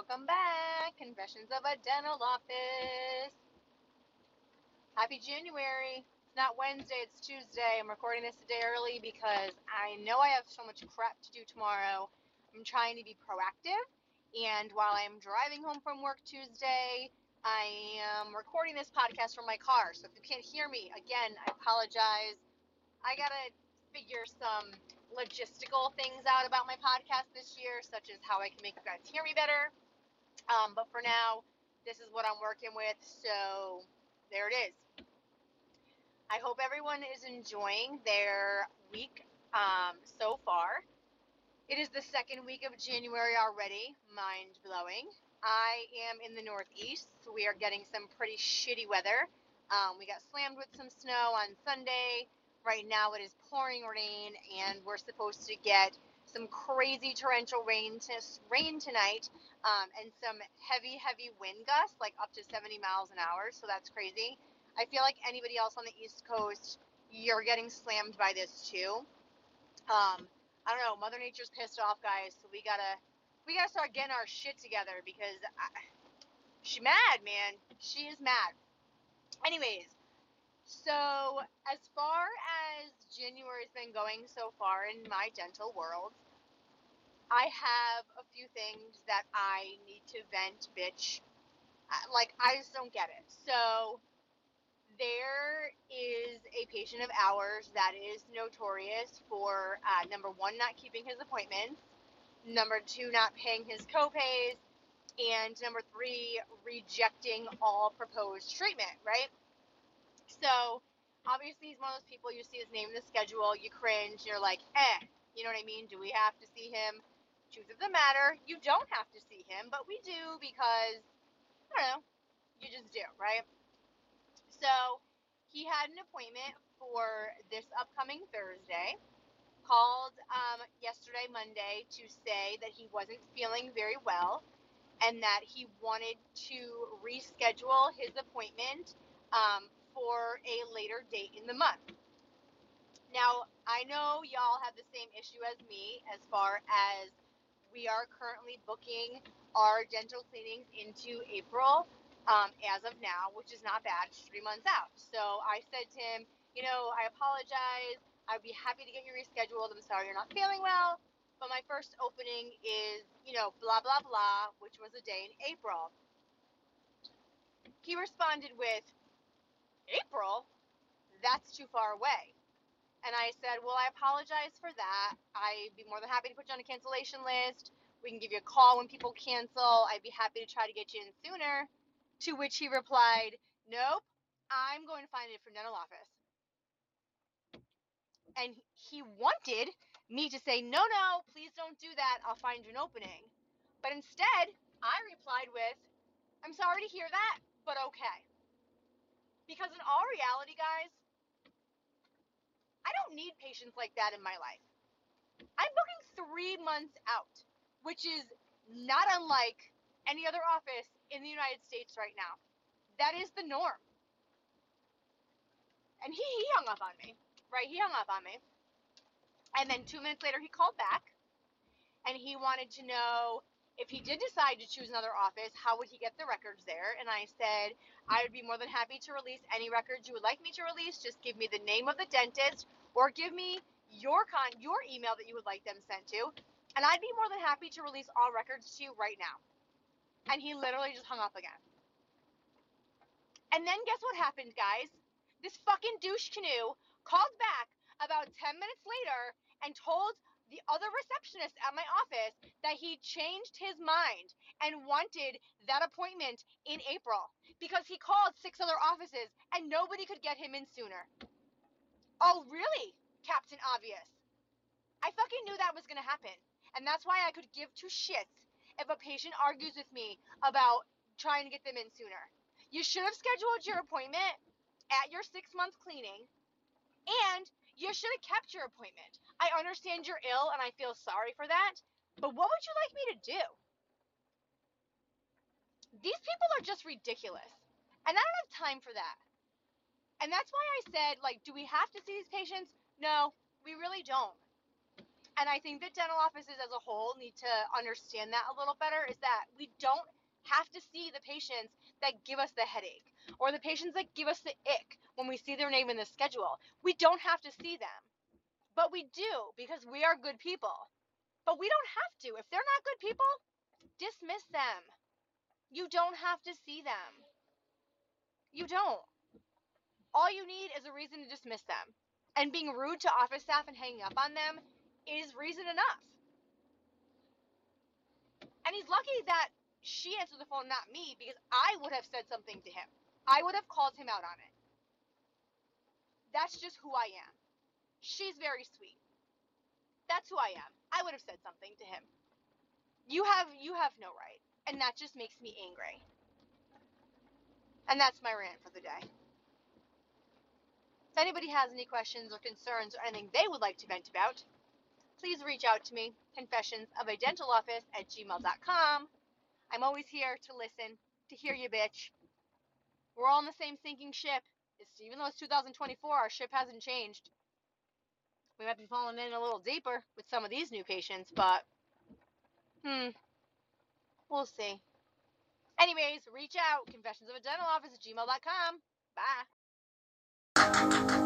Welcome back. Confessions of a Dental Office. Happy January. It's not Wednesday, it's Tuesday. I'm recording this a day early because I know I have so much crap to do tomorrow. I'm trying to be proactive. And while I'm driving home from work Tuesday, I am recording this podcast from my car. So if you can't hear me, again, I apologize. I gotta figure some logistical things out about my podcast this year, such as how I can make you guys hear me better. Um, but for now, this is what I'm working with, so there it is. I hope everyone is enjoying their week um, so far. It is the second week of January already, mind blowing. I am in the Northeast, so we are getting some pretty shitty weather. Um, we got slammed with some snow on Sunday Right now it is pouring rain, and we're supposed to get some crazy torrential rain rain tonight, um, and some heavy, heavy wind gusts, like up to 70 miles an hour. So that's crazy. I feel like anybody else on the East Coast, you're getting slammed by this too. Um, I don't know. Mother Nature's pissed off, guys. So we gotta, we gotta start getting our shit together because I, she mad, man. She is mad. Anyways, so, as far as January's been going so far in my dental world, I have a few things that I need to vent, bitch. Like, I just don't get it. So, there is a patient of ours that is notorious for uh, number one, not keeping his appointments, number two, not paying his copays, and number three, rejecting all proposed treatment, right? So obviously he's one of those people you see his name in the schedule, you cringe, you're like, eh, you know what I mean? Do we have to see him? Truth of the matter, you don't have to see him, but we do because I don't know, you just do, right? So he had an appointment for this upcoming Thursday. Called um, yesterday, Monday, to say that he wasn't feeling very well and that he wanted to reschedule his appointment um, for a later date in the month. Now, I know y'all have the same issue as me as far as we are currently booking our dental cleanings into April um, as of now, which is not bad. It's three months out. So I said to him, you know, I apologize. I'd be happy to get you rescheduled. I'm sorry you're not feeling well. But my first opening is, you know, blah, blah, blah, which was a day in April. He responded with, April, that's too far away. And I said, Well, I apologize for that. I'd be more than happy to put you on a cancellation list. We can give you a call when people cancel. I'd be happy to try to get you in sooner. To which he replied, Nope, I'm going to find a different dental office. And he wanted me to say, No, no, please don't do that. I'll find you an opening. But instead, I replied with, I'm sorry to hear that, but okay. Because in all reality, guys, need patients like that in my life. I'm booking three months out, which is not unlike any other office in the United States right now. That is the norm. And he, he hung up on me, right? He hung up on me. And then two minutes later, he called back and he wanted to know if he did decide to choose another office, how would he get the records there? And I said, I would be more than happy to release any records you would like me to release. Just give me the name of the dentist or give me your con your email that you would like them sent to. And I'd be more than happy to release all records to you right now. And he literally just hung up again. And then guess what happened, guys? This fucking douche canoe called back about 10 minutes later and told the other receptionist at my office that he changed his mind and wanted that appointment in April because he called six other offices and nobody could get him in sooner. Oh, really? Captain Obvious. I fucking knew that was to happen. And that's why I could give two shits if a patient argues with me about trying to get them in sooner. You should have scheduled your appointment at your six month cleaning and you should have kept your appointment. I understand you're ill and I feel sorry for that, but what would you like me to do? These people are just ridiculous. And I don't have time for that. And that's why I said, like, do we have to see these patients? No, we really don't. and I think that dental offices as a whole need to understand that a little better is that we don't have to see the patients that give us the headache or the patients that give us the ick when we see their name in the schedule. We don't have to see them. But we do because we are good people. But we don't have to. If they're not good people, dismiss them. You don't have to see them. You don't. All you need is a reason to dismiss them. And being rude to office staff and hanging up on them is reason enough. And he's lucky that she answered the phone, not me, because I would have said something to him. I would have called him out on it. That's just who I am. She's very sweet. That's who I am. I would have said something to him. You have you have no right. And that just makes me angry. And that's my rant for the day. If anybody has any questions or concerns or anything they would like to vent about, please reach out to me, confessions of a dental office at gmail.com. I'm always here to listen, to hear you, bitch. We're all in the same sinking ship. It's, even though it's 2024, our ship hasn't changed. We might be falling in a little deeper with some of these new patients, but hmm, we'll see. Anyways, reach out. Confessions of a dental office at gmail.com. Bye.